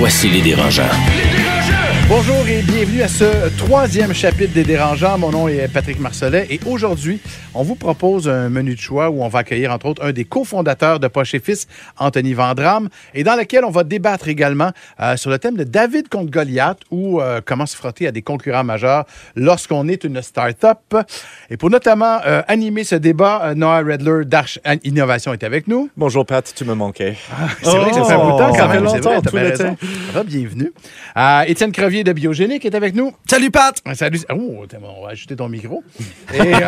Voici les dérangeants. Bonjour et bienvenue à ce troisième chapitre des Dérangeants. Mon nom est Patrick Marcelet et aujourd'hui, on vous propose un menu de choix où on va accueillir entre autres un des cofondateurs de Poche et Fils, Anthony Vandram, et dans lequel on va débattre également euh, sur le thème de David contre Goliath ou euh, comment se frotter à des concurrents majeurs lorsqu'on est une start-up. Et pour notamment euh, animer ce débat, Noah Redler d'Arch Innovation est avec nous. Bonjour Pat, tu me manquais. C'est vrai que ça fait un bout de temps Oh, quand ça fait même. c'est longtemps, vrai, tout bien l'été. bienvenue. Étienne Crevier de Biogénique est avec nous. Salut Pat! Salut. Oh, on va ajouter ton micro. Et, euh,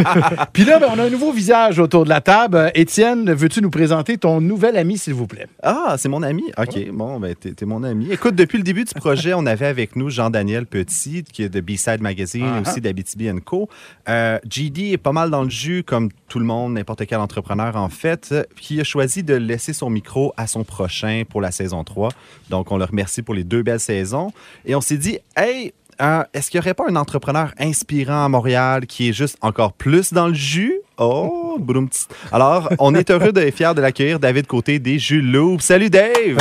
Puis là, ben, on a un nouveau visage autour de la table. Étienne, veux-tu nous présenter ton nouvel ami, s'il vous plaît? Ah, c'est mon ami? OK, bon, ben, t'es, t'es mon ami. Écoute, depuis le début du projet, on avait avec nous Jean-Daniel Petit, qui est de B-Side Magazine et aussi d'Abitibi Co. Euh, GD est pas mal dans le jus, comme tout le monde, n'importe quel entrepreneur, en fait, qui a choisi de laisser son micro à son prochain pour la saison 3. Donc, on le remercie pour les deux belles saisons. Et on s'est dit, hey, euh, est-ce qu'il n'y aurait pas un entrepreneur inspirant à Montréal qui est juste encore plus dans le jus? Oh, broum, tss. Alors, on est heureux et fiers de l'accueillir, David Côté des Jules Loup. Salut Dave!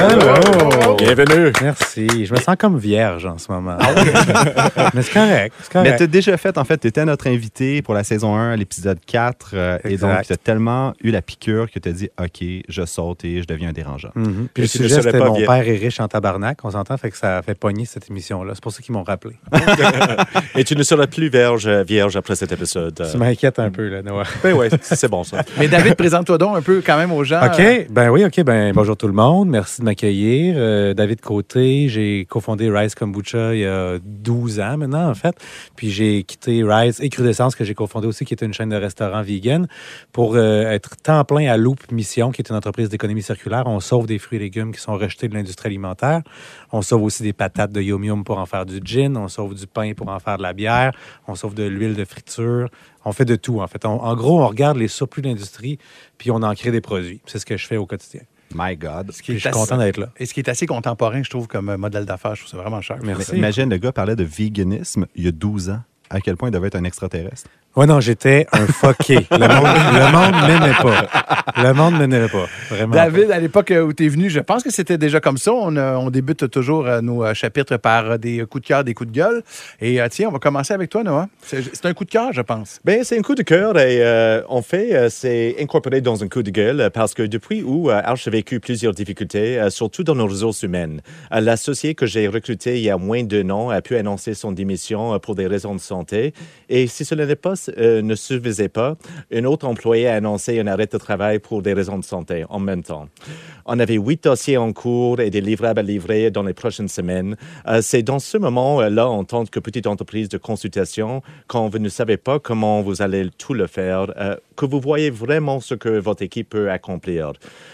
Bienvenue. Merci. Je me sens comme vierge en ce moment. Mais c'est correct. Mais tu as déjà fait, en fait, tu étais notre invité pour la saison 1 à l'épisode 4. euh, et donc, tu as tellement eu la piqûre que tu as dit OK, je saute et je deviens dérangeant. Mhm. Puis le sujet, c'était mon père est riche en tabarnak. On s'entend, fait que ça a fait pogner cette émission-là. C'est pour ça qu'ils m'ont rappelé. Et tu ne seras plus vierge, vierge après cet épisode. Tu m'inquiètes un peu, là, Noah. Ouais, c'est bon ça. Mais David, présente-toi donc un peu quand même aux gens. OK, ben oui, OK, ben bonjour tout le monde. Merci de m'accueillir. Euh, David Côté, j'ai cofondé Rise Kombucha il y a 12 ans maintenant, en fait. Puis j'ai quitté Rise et Crudescence, que j'ai cofondé aussi, qui est une chaîne de restaurants vegan, pour euh, être temps plein à Loop Mission, qui est une entreprise d'économie circulaire. On sauve des fruits et légumes qui sont rejetés de l'industrie alimentaire. On sauve aussi des patates de Yum Yum pour en faire du gin. On sauve du pain pour en faire de la bière. On sauve de l'huile de friture. On fait de tout, en fait. On- en gros, on regarde les surplus d'industrie, puis on en crée des produits. C'est ce que je fais au quotidien. My God. qui est je suis assez- content d'être là. Et ce qui est assez contemporain, je trouve, comme modèle d'affaires. Je trouve ça vraiment cher. Merci. Mais imagine, le gars parlait de véganisme il y a 12 ans. À quel point il devait être un extraterrestre. Ouais, non, j'étais un fucké. Le monde, monde m'aimait pas. Le monde m'aimait pas. Vraiment. David, à l'époque où tu es venu, je pense que c'était déjà comme ça. On, euh, on débute toujours euh, nos euh, chapitres par euh, des coups de cœur, des coups de gueule. Et euh, tiens, on va commencer avec toi, Noah. C'est un coup de cœur, je pense. Ben, c'est un coup de cœur et euh, en fait, euh, c'est incorporé dans un coup de gueule euh, parce que depuis où euh, Arch a vécu plusieurs difficultés, euh, surtout dans nos ressources humaines. Euh, L'associé que j'ai recruté il y a moins d'un an a pu annoncer son démission euh, pour des raisons de santé. Et si cela euh, ne suffisait pas, un autre employé a annoncé un arrêt de travail pour des raisons de santé en même temps. On avait huit dossiers en cours et des livrables à livrer dans les prochaines semaines. Euh, c'est dans ce moment-là, en tant que petite entreprise de consultation, quand vous ne savez pas comment vous allez tout le faire, euh, que vous voyez vraiment ce que votre équipe peut accomplir.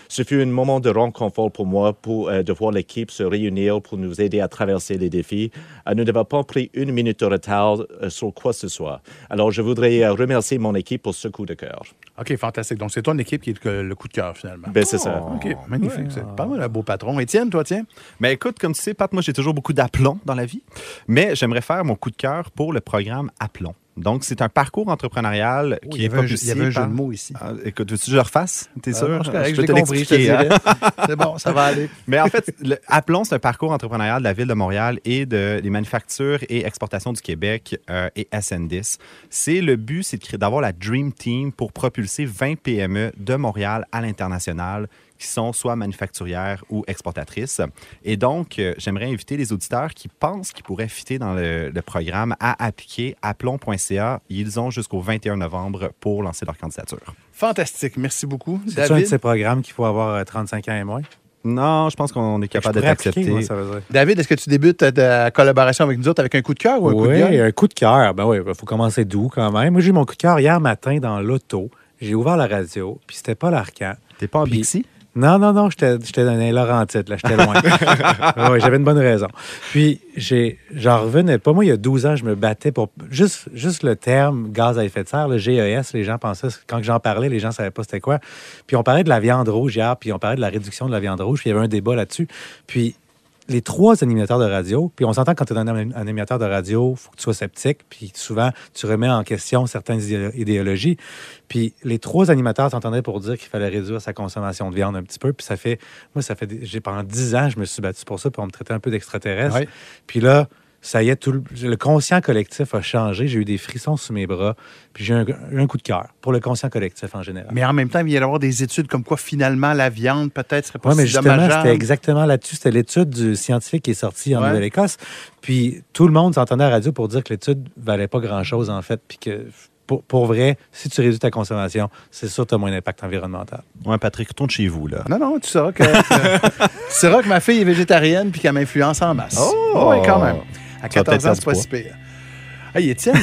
Ce fut un moment de réconfort pour moi euh, de voir l'équipe se réunir pour nous aider à traverser les défis. Euh, nous n'avons pas pris une minute de retard euh, sur quoi que ce soit. Alors, je voudrais euh, remercier mon équipe pour ce coup de cœur. OK, fantastique. Donc, c'est ton équipe qui est le, coup de cœur, finalement. Ben, c'est ça. OK, magnifique. C'est pas mal un beau patron. Étienne, toi, tiens. Mais écoute, comme tu sais, Pat, moi, j'ai toujours beaucoup d'aplomb dans la vie. Mais j'aimerais faire mon coup de cœur pour le programme Aplomb. Donc, c'est un parcours entrepreneurial Oh, qui est jeu- propulsé il y avait un jeu par- de mots ici. Ah, écoute, veux-tu que je le refasse? T'es sûr? Euh, c'est correct, Je je peux te l'expliquer, hein? C'est bon, ça va aller. Mais en fait, le Aplomb, c'est un parcours entrepreneurial de la Ville de Montréal et de, des manufactures et exportations du Québec euh, et SN10. C'est le but, c'est d'avoir la Dream Team pour propulser 20 PME de Montréal à l'international qui sont soit manufacturières ou exportatrices. Et donc, euh, j'aimerais inviter les auditeurs qui pensent qu'ils pourraient fitter dans le, le programme à appliquer à plomb.ca. Ils ont jusqu'au 21 novembre pour lancer leur candidature. Fantastique. Merci beaucoup. C'est un de David, ces programmes qu'il faut avoir euh, 35 ans et moins? Non, je pense qu'on est capable d'être accepté. moi, ça veut dire. David, est-ce que tu débutes euh, de collaboration avec nous autres avec un coup de cœur ou un coup de Oui, gueule? un coup de cœur. Ben oui, il faut commencer doux quand même. Moi, j'ai eu mon coup de cœur hier matin dans l'auto. J'ai ouvert la radio, puis c'était Paul Arcan. T'es pas en Bixi? Non, non, non, j'étais dans les Laurentides, là, j'étais loin. oui, j'avais une bonne raison. Puis, j'ai, j'en revenais pas. Moi, il y a 12 ans, je me battais pour juste, juste le terme gaz à effet de serre, le GES. Les gens pensaient, quand j'en parlais, les gens savaient pas c'était quoi. Puis, on parlait de la viande rouge hier, puis on parlait de la réduction de la viande rouge, puis il y avait un débat là-dessus. Puis, les trois animateurs de radio, puis on s'entend quand tu es un anim- animateur de radio, il faut que tu sois sceptique, puis souvent, tu remets en question certaines idé- idéologies. Puis les trois animateurs s'entendaient pour dire qu'il fallait réduire sa consommation de viande un petit peu, puis ça fait, moi, ça fait, j'ai pendant dix ans, je me suis battu pour ça, puis on me traitait un peu d'extraterrestre. Puis là, ça y est, tout le, le conscient collectif a changé, j'ai eu des frissons sous mes bras, puis j'ai eu un, un coup de cœur pour le conscient collectif en général. Mais en même temps, il vient d'y avoir des études comme quoi finalement la viande peut-être serait pas Oui, mais si justement, dommageable. c'était exactement là-dessus. C'était l'étude du scientifique qui est sortie en Ouais. Nouvelle-Écosse. Puis tout le monde s'entendait à la radio pour dire que l'étude valait pas grand-chose, en fait. Puis que pour, pour vrai, si tu réduis ta consommation, c'est sûr que tu as moins d'impact environnemental. Ouais, Patrick, retourne chez vous, là. Non, non, tu sauras que, que- tu sauras que ma fille est végétarienne puis qu'elle m'influence en masse. Oh! Oui, quand même. À Tu vas 14 ans, c'est pas si pire. Hey, Étienne.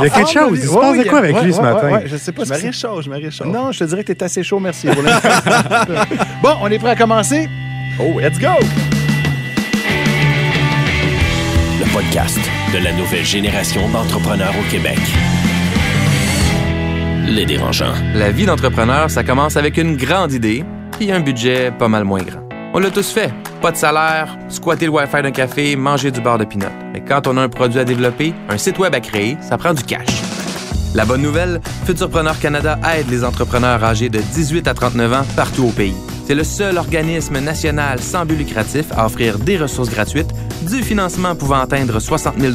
Il y a quelque chose. Il se passe de quoi avec lui ce matin? je sais pas Je me réchauffe, je me réchauffe. Non, je te dirais que tu es assez chaud, merci. bon, on est prêt à commencer? Oh, let's go! Le podcast de la nouvelle génération d'entrepreneurs au Québec. Les dérangeants. La vie d'entrepreneur, ça commence avec une grande idée puis un budget pas mal moins grand. On l'a tous fait. Pas de salaire, squatter le Wi-Fi d'un café, manger du beurre de pinot. Mais quand on a un produit à développer, un site web à créer, ça prend du cash. La bonne nouvelle, Futurpreneur Canada aide les entrepreneurs âgés de 18 à 39 ans partout au pays. C'est le seul organisme national sans but lucratif à offrir des ressources gratuites, du financement pouvant atteindre 60 000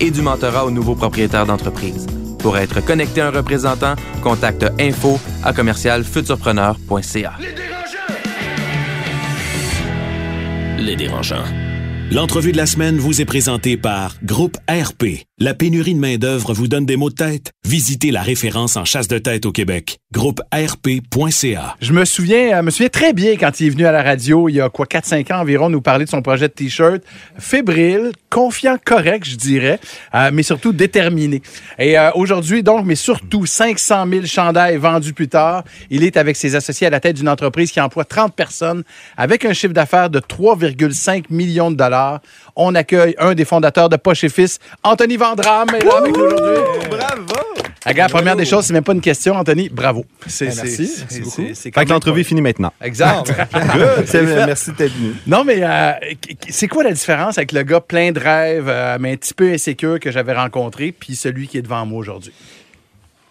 et du mentorat aux nouveaux propriétaires d'entreprise. Pour être connecté à un représentant, contacte info à commercialfuturpreneur.ca. Les dérangeants. L'entrevue de la semaine vous est présentée par Groupe RP. La pénurie de main-d'œuvre vous donne des maux de tête? Visitez la référence en chasse de tête au Québec. Groupe RP.ca. Je me souviens, euh, me souviens très bien quand il est venu à la radio, il y a quoi, 4-5 ans environ, nous parler de son projet de T-shirt. Fébrile, confiant, correct, je dirais, euh, mais surtout déterminé. Et euh, aujourd'hui, donc, mais surtout 500 000 chandails vendus plus tard, il est avec ses associés à la tête d'une entreprise qui emploie 30 personnes avec un chiffre d'affaires de 3,5 millions de dollars. On accueille un des fondateurs de Poche et Fils, Anthony Vandram, est là avec nous aujourd'hui. Bravo! Regarde, première des choses, c'est même pas une question, Anthony. Bravo. C'est, Ben, merci, c'est- merci c'est- beaucoup. c'est- c'est quand Fait que l'entrevue est finie maintenant. Exact. Merci d'être venu. non, mais euh, c'est quoi la différence avec le gars plein de rêves, euh, mais un petit peu insécure que j'avais rencontré, puis celui qui est devant moi aujourd'hui?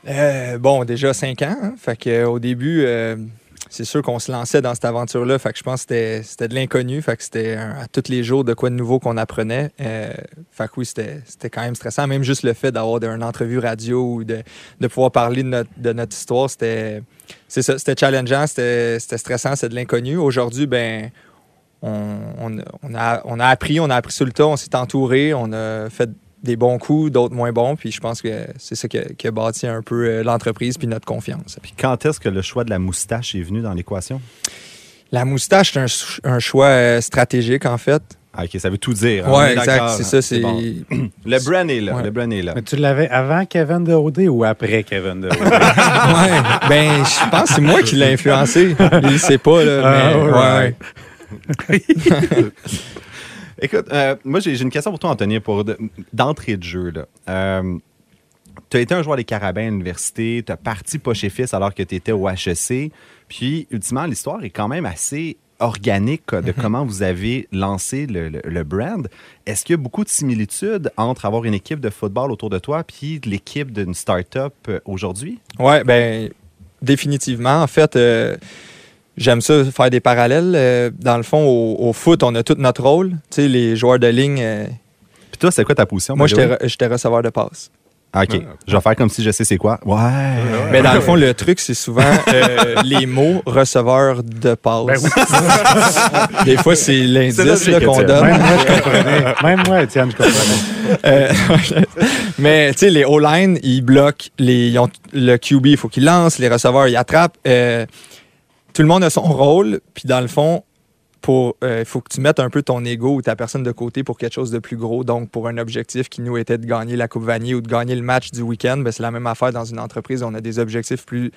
Euh, bon, déjà 5 ans. hein. Fait que, au début, euh, c'est sûr qu'on se lançait dans cette aventure-là. Fait que je pense que c'était- de l'inconnu. Fait que c'était à tous les jours de quoi de nouveau qu'on apprenait. Euh, fait que oui, c'était quand même stressant. Même juste le fait d'avoir une entrevue radio ou de, de pouvoir parler de notre, de notre histoire, c'était c'était challengeant, c'était stressant, c'est de l'inconnu. Aujourd'hui, ben on, on a, on a appris, on a appris sur le tas, on s'est entouré, on a fait des bons coups, d'autres moins bons. Puis je pense que c'est ça qui a, qui a bâti un peu euh, l'entreprise puis notre confiance. Puis quand est-ce que le choix de la moustache est venu dans l'équation? La moustache, c'est un, ch- un choix euh, stratégique, en fait. Ah, OK, ça veut tout dire. hein, est exact. d'accord. C'est ça. C'est bon. Le brand est là. Ouais. Le brand est là. Mais tu l'avais avant Kevin de OD ou après Kevin de OD? ouais. Ben, je pense que c'est moi qui l'ai influencé. Il sait pas, là. Ah, mais, ouais. Écoute, euh, moi, j'ai une question pour toi, Anthony, pour de- d'entrée de jeu. tu as été un joueur des Carabins à l'université, tu as parti pas chez Fils alors que tu étais au HEC. Puis, ultimement, l'histoire est quand même assez organique de comment vous avez lancé le, le- le brand. Est-ce qu'il y a beaucoup de similitudes entre avoir une équipe de football autour de toi puis l'équipe d'une start-up euh, aujourd'hui? Ouais, ben, définitivement. En fait, euh, j'aime ça faire des parallèles. Euh, dans le fond, au, au foot, on a tout notre rôle. Tu sais, les joueurs de ligne. euh, Puis toi, c'est quoi ta position? moi, j'étais re- j'étais receveur de passe. Ah, OK. Je vais faire comme si je sais c'est quoi. Ouais. Mais dans le fond, le truc, c'est souvent euh, les mots receveur de passe. Des fois, c'est l'indice qu'on donne. Même moi, je comprenais. Même moi, Étienne, je comprenais. Euh, mais tu sais, les O-line, ils bloquent. Les, ils ont- le QB, il faut qu'il lance. Les receveurs, ils attrapent. Euh, tout le monde a son rôle. Puis dans le fond, il faut que tu mettes un peu ton ego ou ta personne de côté pour quelque chose de plus gros. Donc, pour un objectif qui nous était de gagner la Coupe Vanier ou de gagner le match du week-end, ben, c'est la même affaire dans une entreprise. On a des objectifs plus,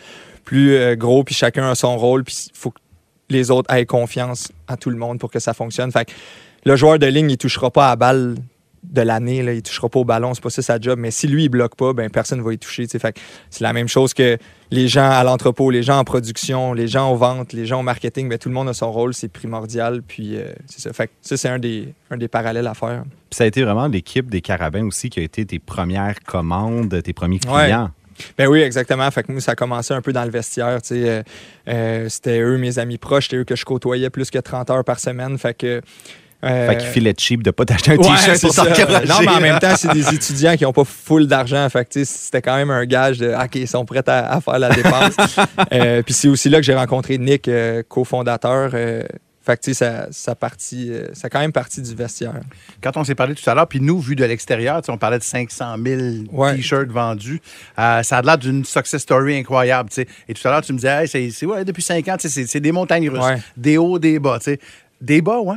euh, gros, puis chacun a son rôle. Puis il faut que les autres aient confiance à tout le monde pour que ça fonctionne. Fait le joueur de ligne, il touchera pas à balle de l'année, là, il touchera pas au ballon, c'est pas ça sa job, mais si lui, il bloque pas, ben personne va y toucher. Fait c'est la même chose que les gens à l'entrepôt, les gens en production, les gens aux ventes, les gens au marketing, ben, tout le monde a son rôle, c'est primordial. Puis euh, c'est ça. Fait que ça, c'est un des, un des parallèles à faire. Puis ça a été vraiment l'équipe des Carabins aussi qui a été tes premières commandes, tes premiers clients. Ben oui, exactement. Fait que moi, ça a commencé un peu dans le vestiaire. Euh, euh, c'était eux, mes amis proches, c'était eux que je côtoyais plus que 30 heures par semaine. Fait que. Euh, Fait qu'il filait cheap de pas t'acheter un Ouais, t-shirt c'est pour. Non, mais en même temps, c'est des étudiants qui n'ont pas full d'argent. Fait que, c'était quand même un gage de OK, ils sont prêts à, à faire la dépense. Euh, puis c'est aussi là que j'ai rencontré Nick, euh, cofondateur. Euh, fait que, ça, ça, partit, euh, ça a quand même parti du vestiaire. Quand on s'est parlé tout à l'heure, puis nous, vu de l'extérieur, tu sais, on parlait de 500 000 Ouais. T-shirts vendus. Euh, ça a l'air d'une success story incroyable. tu sais. Et tout à l'heure, tu me disais, Hey, c'est, ouais, depuis 5 ans, c'est, des montagnes russes. Ouais. Des hauts, des bas. tu sais. Des bas, ouais.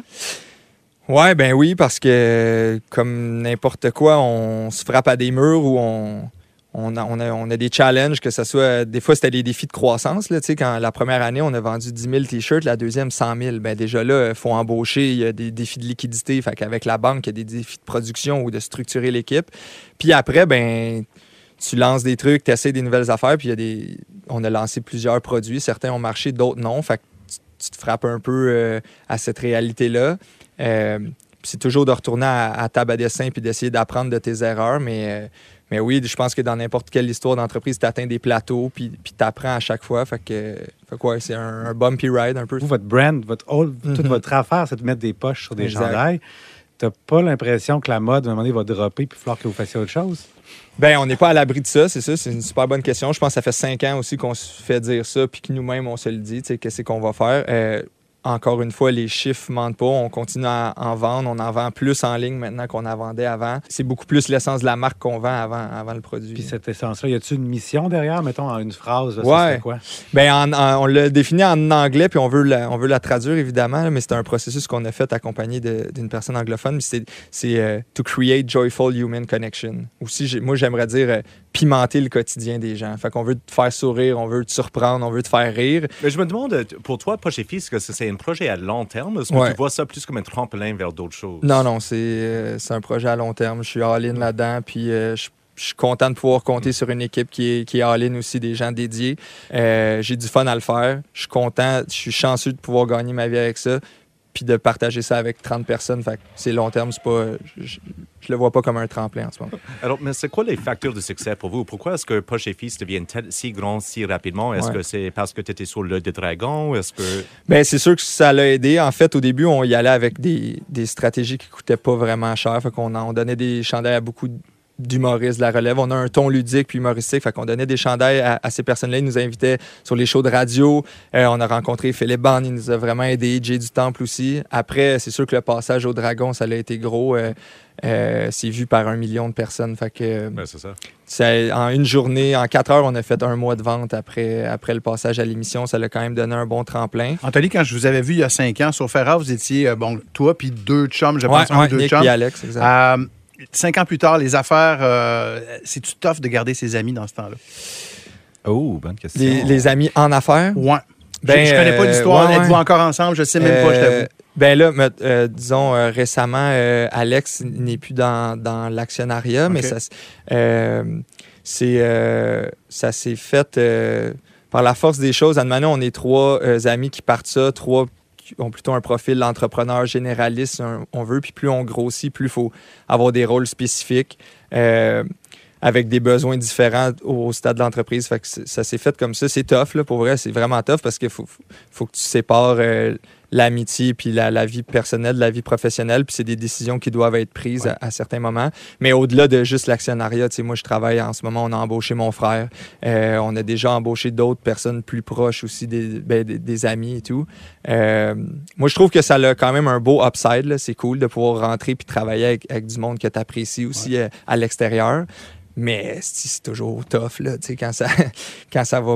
Ouais, ben oui, parce que comme n'importe quoi, on se frappe à des murs ou on, on, a, on, a, des challenges, que ce soit. Des fois, c'était des défis de croissance. Là, quand la première année, on a vendu 10 000 t-shirts, la deuxième, 100 000. Ben déjà là, il faut embaucher, il y a des défis de liquidité. Fait qu'avec la banque, il y a des défis de production ou de structurer l'équipe. Puis après, ben tu lances des trucs, tu essaies des nouvelles affaires, puis il y a des. On a lancé plusieurs produits. Certains ont marché, d'autres non. Fait que tu, tu te frappes un peu euh, à cette réalité-là. Euh, c'est toujours de retourner à, à table à dessin puis d'essayer d'apprendre de tes erreurs. Mais, euh, mais oui, je pense que dans n'importe quelle histoire d'entreprise, tu atteins des plateaux puis, puis tu apprends à chaque fois. Fait que, fait ouais, c'est un, un bumpy ride un peu. Vous, votre brand, votre toute Mhm. votre affaire, c'est de mettre des poches sur des Exact. chandails. T'as pas l'impression que la mode, à un moment donné, va dropper puis il va falloir que vous fassiez autre chose? Ben, on n'est pas à l'abri de ça, c'est ça. C'est une super bonne question. Je pense que ça fait cinq ans aussi qu'on se fait dire ça, puis que nous-mêmes, on se le dit, tu sais, qu'est-ce qu'on va faire. Euh, encore une fois, les chiffres mentent pas. On continue à en vendre. On en vend plus en ligne maintenant qu'on en vendait avant. C'est beaucoup plus l'essence de la marque qu'on vend avant, avant le produit. Puis cette essence-là, y a-t-il une mission derrière, mettons, en une phrase? Là, Ouais. quoi? Ben, en- en- on l'a défini en anglais, puis on veut la, on veut la traduire, évidemment, là, mais c'est un processus qu'on a fait accompagné d'une personne anglophone. C'est euh, to create joyful human connection. Aussi, moi, j'aimerais dire euh, pimenter le quotidien des gens. Fait qu'on veut te faire sourire, on veut te surprendre, on veut te faire rire. Mais je me demande, pour toi, Poche et Fils, est-ce que c'est un projet à long terme? Est-ce que Ouais. tu vois ça plus comme un tremplin vers d'autres choses? Non, non, c'est euh, c'est un projet à long terme. Je suis all-in là-dedans, puis euh, je je suis content de pouvoir compter sur une équipe qui est, qui est all-in aussi, des gens dédiés. Euh, J'ai du fun à le faire. Je suis content, je suis chanceux de pouvoir gagner ma vie avec ça, puis de partager ça avec 30 personnes. Fait c'est long terme, c'est pas, je, je, le vois pas comme un tremplin en ce moment. Alors, mais c'est quoi les facteurs de succès pour vous? Pourquoi est-ce que Poche et Fils deviennent si grands si rapidement? Est-ce Ouais. que c'est parce que tu étais sur le de dragon? Est-ce que. Ben, c'est sûr que ça l'a aidé. En fait, au début, on y allait avec des, des stratégies qui coûtaient pas vraiment cher. Fait qu'on en- on donnait des chandails à beaucoup d'humoristes de la relève. On a un ton ludique puis humoristique. Fait qu'on donnait des chandails à, à ces personnes-là. Ils nous invitaient sur les shows de radio. Euh, on a rencontré Philippe Bond. Il nous a vraiment aidé. Jay du Temple aussi. Après, c'est sûr que le passage au dragon, ça a été gros. Euh, euh, c'est vu par un million de personnes. Fait que, Ben, c'est ça. c'est- en une journée, en quatre heures, on a fait un mois de vente après, après le passage à l'émission. Ça l'a quand même donné un bon tremplin. Anthony, quand je vous avais vu il y a 5 ans sur Ferrari, vous étiez, euh, bon, toi puis deux chums, je Ouais, pense, ouais, deux Nick chums. et Alex, exact. Euh, cinq ans plus tard, les affaires, euh, c'est-tu tough de garder ses amis dans ce temps-là? Oh, bonne question. les, les amis en affaires? Ouais. Ben, je, je connais pas euh, l'histoire. ouais, Êtes-vous ouais. encore ensemble? Je sais même pas, je Euh, t'avoue. Ben là, euh, disons, euh, récemment, euh, Alex n'est plus dans, dans l'actionnariat, mais ça, euh, c'est, euh, ça s'est fait euh, par la force des choses. À Manon, on est trois euh, amis qui partent ça, trois ont plutôt un profil d'entrepreneur généraliste, on veut, puis plus on grossit, plus il faut avoir des rôles spécifiques. euh, avec des besoins différents au stade de l'entreprise. Ça s'est fait comme ça. C'est tough, là, pour vrai. C'est vraiment tough parce qu'il faut, faut que tu sépares euh, l'amitié puis la, la vie personnelle la vie professionnelle. Puis c'est des décisions qui doivent être prises à, à certains moments. Mais au-delà de juste l'actionnariat, tu sais, moi, je travaille en ce moment, on a embauché mon frère. Euh, on a déjà embauché d'autres personnes plus proches aussi, des, ben, des, des amis et tout. Euh, moi, je trouve que ça a quand même un beau upside. C'est cool de pouvoir rentrer puis travailler avec, avec du monde que tu apprécies aussi euh, à l'extérieur. Mais c'est toujours tough, là, tu sais, quand ça, quand ça va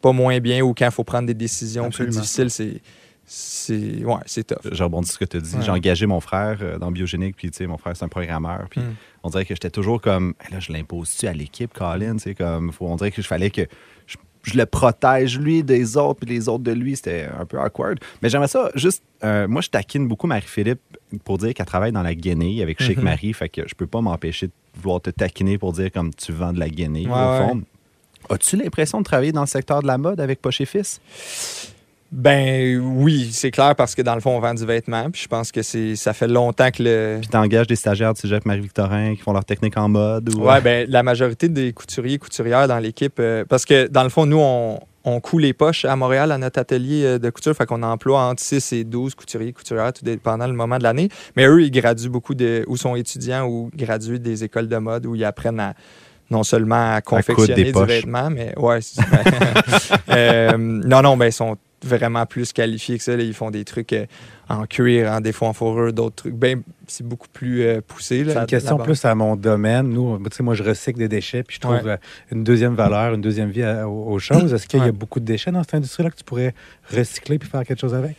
pas moins bien ou quand il faut prendre des décisions Absolument. plus difficiles, c'est. C'est ouais, c'est tough. Je rebondis sur ce que tu as dit. Ouais. J'ai engagé mon frère euh, dans Biogénique, puis tu sais, mon frère, c'est un programmeur. Puis Mm. on dirait que j'étais toujours comme, Hey, là, je l'impose-tu à l'équipe, Colin? Tu sais, comme, faut, on dirait que je fallait que je je le protège lui des autres, puis les autres de lui. C'était un peu awkward. Mais j'aimerais ça juste. euh, moi, je taquine beaucoup Marie-Philippe pour dire qu'elle travaille dans la Guinée avec Chic Mhm. Marie. Fait que je peux pas m'empêcher de vouloir te taquiner pour dire comme tu vends de la Guinée, Ouais, au fond. As-tu l'impression de travailler dans le secteur de la mode avec Poche et Fils? Ben oui, c'est clair parce que dans le fond, on vend du vêtement. Puis je pense que c'est ça fait longtemps que le. Puis t'engages des stagiaires du cégep Marie-Victorin qui font leur technique en mode? Ou... Ouais, ben la majorité des couturiers et couturières dans l'équipe. euh, parce que dans le fond, nous, on, on coud les poches à Montréal à notre atelier euh, de couture. Fait qu'on emploie entre 6 et 12 couturiers et couturières, tout dépendant le moment de l'année. Mais eux, ils graduent beaucoup de. ou sont étudiants ou gradués des écoles de mode où ils apprennent à non seulement à confectionner des du poches. vêtement, mais ouais. Euh, non, non, ben ils sont vraiment plus qualifiés que ça. là. Ils font des trucs euh, en cuir, en défaut en fourrure, d'autres trucs. Ben, c'est beaucoup plus euh, poussé. C'est une question plus à mon domaine. Nous, moi, je recycle des déchets, puis je trouve Ouais. euh, une deuxième valeur, une deuxième vie à- aux, aux choses. Est-ce qu'il y a Ouais. beaucoup de déchets dans cette industrie-là que tu pourrais recycler puis faire quelque chose avec?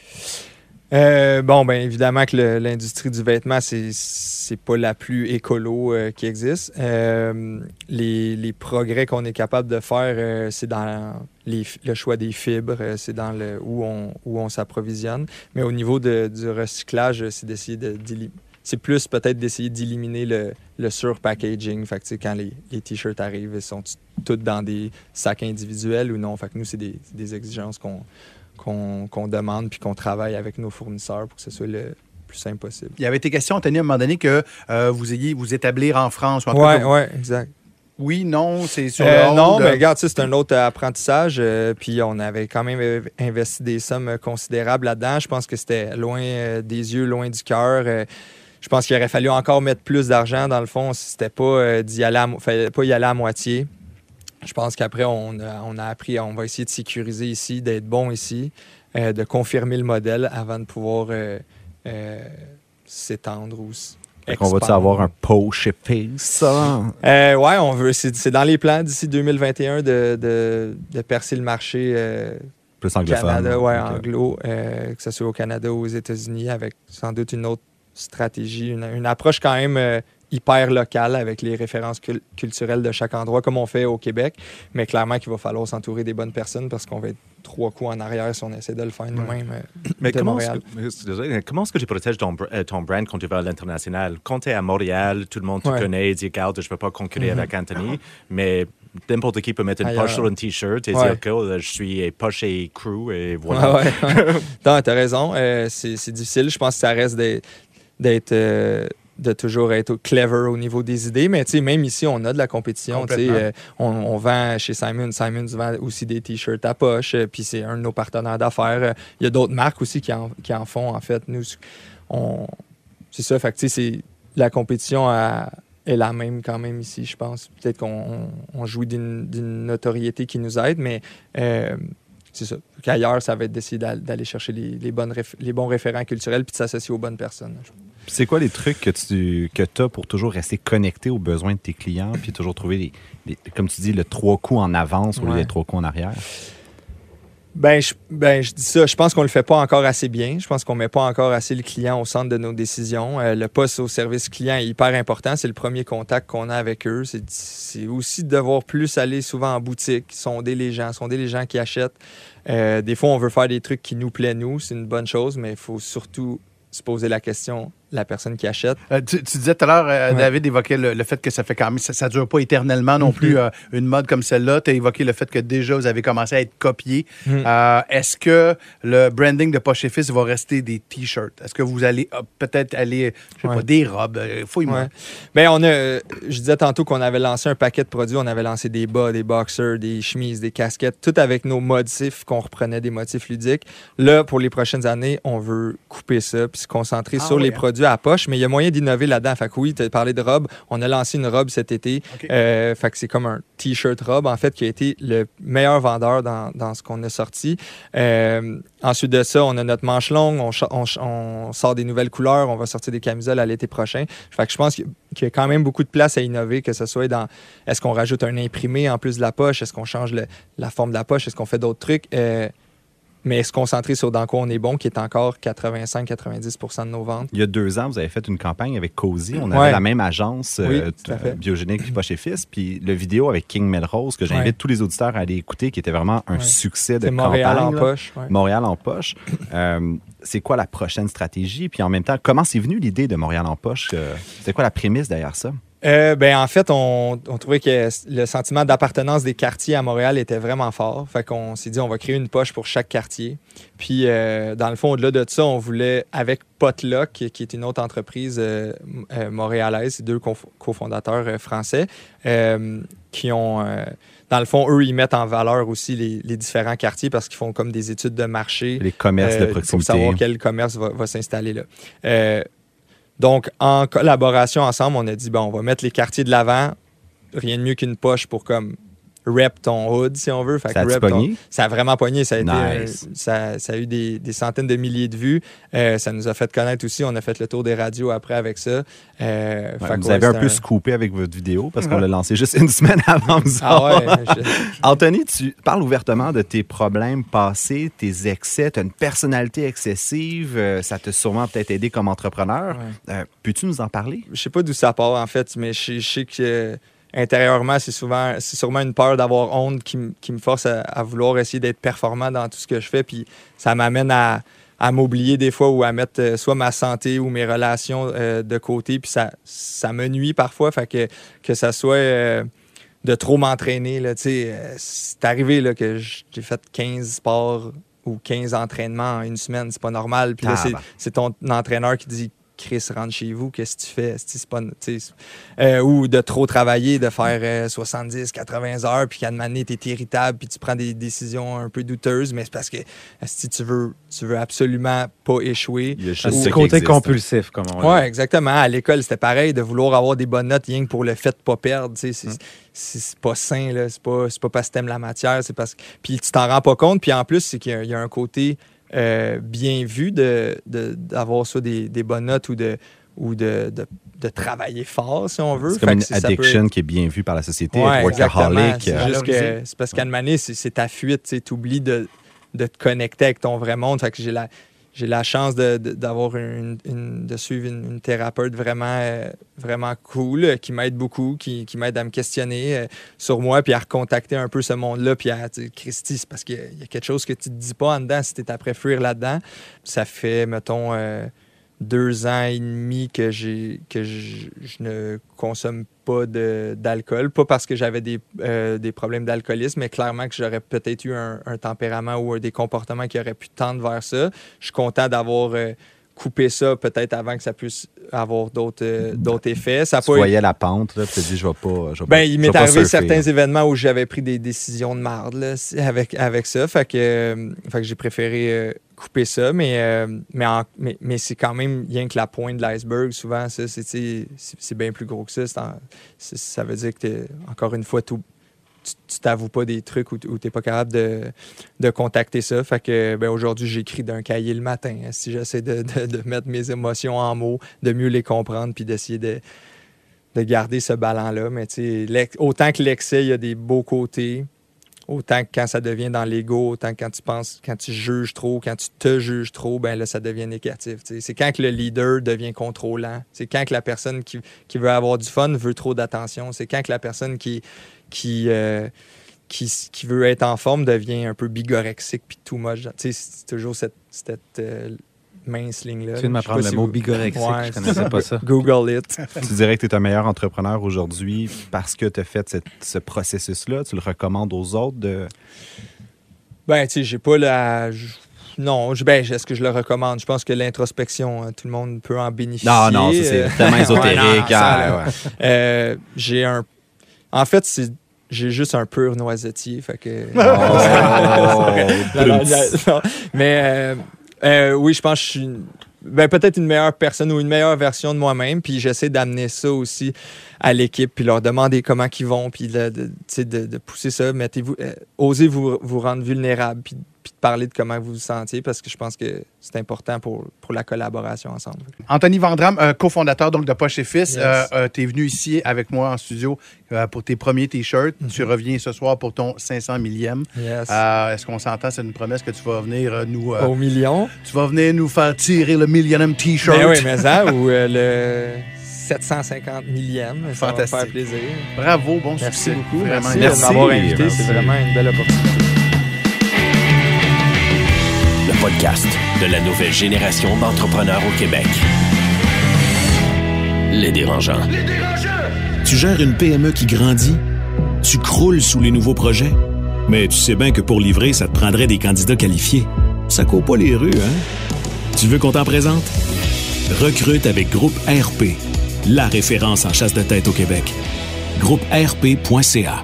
Euh, bon, ben évidemment que l'industrie du vêtement, c'est pas la plus écolo euh, qui existe. Euh, les, les progrès qu'on est capable de faire, c'est dans le choix des fibres, c'est dans le où on, où on s'approvisionne. Mais au niveau de- du recyclage, c'est d'essayer de c'est plus peut-être d'essayer d'éliminer le, le surpackaging. Fait que, quand les, les t-shirts arrivent, ils sont tous dans des sacs individuels ou non. Fait que nous, c'est des, des exigences qu'on qu'on demande puis qu'on travaille avec nos fournisseurs pour que ce soit le plus simple possible. Il y avait été question, Anthony, à un moment donné, que euh, vous ayez vous établir en France. ou en tout Ouais, cas, ouais, exact. Oui, non, c'est sur Euh, le non, mais regarde, c'est un autre apprentissage. euh, puis on avait quand même euh, investi des sommes considérables là-dedans. Je pense que c'était loin des yeux, loin du cœur. Je pense qu'il aurait fallu encore mettre plus d'argent dans le fond si c'était pas d'y aller, à, mo- fallait pas y aller à moitié. Je pense qu'après, on a, on a appris, on va essayer de sécuriser ici, d'être bon ici, euh, de confirmer le modèle avant de pouvoir euh, euh, s'étendre ou qu'on va-tu avoir un Poche et Fils? hein? Euh, ouais, on veut. C'est dans les plans d'ici 2021 de, de, de percer le marché euh, Plus anglophone. Canada, ouais, anglo, que ce soit au Canada ou aux États-Unis, avec sans doute une autre stratégie, une, une approche quand même hyper locale avec les références cul- culturelles de chaque endroit, comme on fait au Québec. Mais clairement qu'il va falloir s'entourer des bonnes personnes parce qu'on va être trois coups en arrière si on essaie de le faire nous-mêmes. euh, Mais de comment Montréal. que, comment est-ce que tu protèges ton, euh, ton brand quand tu vas à l'international? Quand tu es à Montréal, tout le monde te Ouais. connaît, dit, regarde, je ne peux pas concurrer Mhm. avec Anthony, mais n'importe qui peut mettre une Ailleurs. poche sur un T-shirt et Ouais. dire que euh, je suis poche et crew et voilà. Ouais, ouais. non, t'as raison. Euh, c'est difficile. Je pense que ça reste d'être- d'être. euh, de toujours être clever au niveau des idées. Mais tu sais, même ici, on a de la compétition. euh, on, on vend chez Simon. Simon vend aussi des t-shirts à poche. euh, Puis c'est un de nos partenaires d'affaires. Euh, Il y a d'autres marques aussi qui en, qui en font. En fait, nous, on, c'est ça. Fait que c'est- la compétition est la même quand même ici, je pense. Peut-être qu'on on- jouit d'une d'une notoriété qui nous aide, mais euh, c'est ça. Qu'ailleurs, ça va être d'essayer d'al- d'aller chercher les, les bonnes réf- les bons référents culturels puis de s'associer aux bonnes personnes. C'est quoi les trucs que tu que as pour toujours rester connecté aux besoins de tes clients, puis toujours trouver, les, les- comme tu dis, le trois coups en avance au lieu des trois coups en arrière? Ben je, ben, je dis ça. Je pense qu'on le fait pas encore assez bien. Je pense qu'on met pas encore assez le client au centre de nos décisions. Euh, le poste au service client est hyper important. C'est le premier contact qu'on a avec eux. C'est- C'est aussi de devoir plus aller souvent en boutique, sonder les gens, sonder les gens qui achètent. Euh, des fois, on veut faire des trucs qui nous plaisent, nous. C'est une bonne chose, mais il faut surtout se poser la question, la personne qui achète. Euh, tu, tu disais tout à l'heure, euh, Ouais. David évoquait le, le fait que ça fait quand même, ça, ça dure pas éternellement non Mhm. plus euh, une mode comme celle-là. Tu as évoqué le fait que déjà vous avez commencé à être copié. Mhm. Est-ce que le branding de Poche et Fils va rester des t-shirts? Est-ce que vous allez euh, peut-être aller, je sais Ouais. pas, des robes? Fouille-moi. Ouais. Ben, on a, je disais tantôt qu'on avait lancé un paquet de produits. On avait lancé des bas, des boxers, des chemises, des casquettes, tout avec nos motifs qu'on reprenait des motifs ludiques. Là, pour les prochaines années, on veut couper ça puis se concentrer Ah sur les hein? À poche. Mais il y a moyen d'innover là-dedans. Fait que oui, tu as parlé de robe. On a lancé une robe cet été. OK. Euh, fait que c'est comme un t-shirt robe, en fait, qui a été le meilleur vendeur dans, dans ce qu'on a sorti. Euh, ensuite de ça, on a notre manche longue, on, sort des nouvelles couleurs, on va sortir des camisoles à l'été prochain. Fait que je pense qu'il qu'il y a quand même beaucoup de place à innover, que ce soit dans est-ce qu'on rajoute un imprimé en plus de la poche, est-ce qu'on change le- la forme de la poche, est-ce qu'on fait d'autres trucs? Euh, mais se concentrer sur dans quoi on est bon, qui est encore 85-90% de nos ventes. Il y a deux ans, vous avez fait une campagne avec Cozy. On avait Ouais. la même agence Oui, euh, biogénique pas chez Fils. Puis le vidéo avec King Melrose, que j'invite Ouais. tous les auditeurs à aller écouter, qui était vraiment un Ouais. succès de Montréal campagne, en poche. Montréal en poche. Euh, c'est quoi la prochaine stratégie? Puis en même temps, comment c'est venu l'idée de Montréal en poche? Euh, C'était quoi la prémisse derrière ça? Euh, ben, en fait, on, on trouvait que le sentiment d'appartenance des quartiers à Montréal était vraiment fort. Fait qu'on s'est dit, on va créer une poche pour chaque quartier. Puis, euh, dans le fond, au-delà de ça, on voulait, avec Potluck, qui est une autre entreprise euh, euh, montréalaise, deux cof- cofondateurs français, qui ont, dans le fond, eux, ils mettent en valeur aussi les, les différents quartiers parce qu'ils font comme des études de marché. Les commerces de proximité. Pour savoir quel commerce va, va s'installer là. Euh, donc, en collaboration ensemble, on a dit, bon, on va mettre les quartiers de l'avant. Rien de mieux qu'une poche pour comme rep ton hood, si on veut. Fait Ça a que ton- pogné? ça a vraiment pogné. Ça a, été, euh, ça, ça a eu des, des centaines de milliers de vues. Euh, ça nous a fait connaître aussi. On a fait le tour des radios après avec ça. Euh, Ouais, fait que vous ouais, avez un peu scoopé avec votre vidéo parce qu'on l'a lancé juste une semaine avant vous Ah autres. ouais, je- Anthony, tu parles ouvertement de tes problèmes passés, tes excès. Tu as une personnalité excessive. ça t'a sûrement peut-être aidé comme entrepreneur. Peux-tu nous en parler? je sais pas d'où ça part en fait, mais je, je sais que intérieurement, c'est souvent, c'est sûrement une peur d'avoir honte qui, me force à, à vouloir essayer d'être performant dans tout ce que je fais. Puis ça m'amène à, à m'oublier des fois ou à mettre euh, soit ma santé ou mes relations euh, de côté. Puis ça, ça me nuit parfois. Fait que, que ça soit euh, de trop m'entraîner. là, C'est arrivé là, que j'ai fait 15 sports ou 15 entraînements en une semaine. C'est pas normal. Puis c'est- Tabarnak. c'est ton entraîneur qui dit Chris, rentre chez vous, qu'est-ce que tu fais? C'est pas, tu euh, ou de trop travailler, de faire euh, 70, 80 heures, puis qu'à un moment donné, t'es irritable, puis tu prends des décisions un peu douteuses, mais c'est parce que si tu veux, tu veux absolument pas échouer? Il y a juste côté existe. compulsif, comme on Ouais, dit. exactement. À l'école, c'était pareil, de vouloir avoir des bonnes notes rien que pour le fait de pas perdre. tu sais, C'est pas sain, là. C'est pas, c'est pas parce que t'aimes la matière, c'est parce que. Puis tu t'en rends pas compte. Puis en plus, c'est qu'il y y, a un côté euh, bien vu de- de- d'avoir ça des, des bonnes notes ou de ou de, de, de travailler fort, si on veut. C'est comme Fait une peut addiction être- qui est bien vue par la société. Ouais, workaholic. C'est euh, juste que Valoriser. c'est parce qu'à c'est ta fuite. Tu oublies de, de te connecter avec ton vrai monde. Fait que j'ai la, j'ai la chance de, d'avoir une, une- de suivre une, thérapeute vraiment, euh, vraiment cool, euh, qui m'aide beaucoup, qui, qui m'aide à me questionner euh, sur moi, puis à recontacter un peu ce monde-là, puis à dire, Christy, c'est parce qu'il y y a quelque chose que tu te dis pas en dedans si tu es après fuir là-dedans. Ça fait, mettons, euh, deux ans et demi que, j'ai, que je, je ne consomme pas d'alcool. Pas parce que j'avais des, euh, des problèmes d'alcoolisme, mais clairement que j'aurais peut-être eu un, un tempérament ou des comportements qui auraient pu tendre vers ça. Je suis content d'avoir euh, coupé ça peut-être avant que ça puisse avoir d'autres, euh, d'autres effets. Ça tu pas- voyais la pente, là, tu te dis, je vais pas. Je vais ben, pas- il m'est arrivé surfer, certains là. événements où j'avais pris des décisions de marde là, avec, avec ça. Fait que, fait que j'ai préféré couper ça. Mais, euh, mais, mais, c'est quand même rien que la pointe de l'iceberg. Souvent, ça, c'est, c'est, bien plus gros que ça. Ça veut dire que, t'es- encore une fois, tu t'avoues pas des trucs où, tu n'es pas capable de, de contacter ça. Fait que ben, aujourd'hui, j'écris d'un cahier le matin. hein, si j'essaie de, de- de mettre mes émotions en mots, de mieux les comprendre, puis d'essayer de, de garder ce ballon-là. Mais autant que l'excès, il y a des beaux côtés. Autant que quand ça devient dans l'ego, autant que quand tu penses, quand tu juges trop, quand tu te juges trop, ben là, ça devient négatif. C'est quand que le leader devient contrôlant. C'est quand que la personne qui, veut avoir du fun veut trop d'attention. C'est quand que la personne qui, euh, veut être en forme devient un peu bigorexique puis tout moche. C'est toujours cette, cette euh, mince ligne-là. Tu viens de m'apprendre le si mot vous- bigorexique, Ouais, je connaissais pas ça. Google it. Tu dirais que tu es un meilleur entrepreneur aujourd'hui parce que tu as fait cette- ce processus-là? Tu le recommandes aux autres de. Ben, tu sais, j'ai pas la. Non, je- ben, est-ce que je le recommande? Je pense que l'introspection, hein, tout le monde peut en bénéficier. Non, non, c'est tellement ésotérique. ouais, ah, ouais. euh, j'ai un. En fait, c'est. J'ai juste un pur noisetier, fait que. Oh, Non, non, non, mais euh, euh, oui, je pense que je suis ben, peut-être une meilleure personne ou une meilleure version de moi-même. Puis j'essaie d'amener ça aussi à l'équipe, puis leur demander comment ils vont, puis de, de- de- de pousser ça. Mettez-vous, euh, osez vous, vous rendre vulnérable, puis puis de parler de comment vous vous sentiez parce que je pense que c'est important pour, pour la collaboration ensemble. Anthony Vandram, euh, cofondateur donc de Poche et Fils, Yes. tu es venu ici avec moi en studio euh, pour tes premiers T-shirts. Mhm. Tu reviens ce soir pour ton 500 millième. Yes. Euh, Est-ce qu'on s'entend? C'est une promesse que tu vas venir euh, nous... euh, Au million. Tu vas venir nous faire tirer le millionième T-shirt. Ben oui, mais ça, ou euh, le 750 millième. Ça va me Fantastique. faire plaisir. Bravo, bon Merci succès. beaucoup. Vraiment. Merci, Merci. de m'avoir invité. C'est vraiment une belle opportunité. Podcast de la nouvelle génération d'entrepreneurs au Québec. Les dérangeants. Tu gères une PME qui grandit? Tu croules sous les nouveaux projets? Mais tu sais bien que pour livrer, ça te prendrait des candidats qualifiés. Ça court pas les rues, hein? Tu veux qu'on t'en présente? Recrute avec Groupe RP, la référence en chasse de tête au Québec. GroupeRP.ca.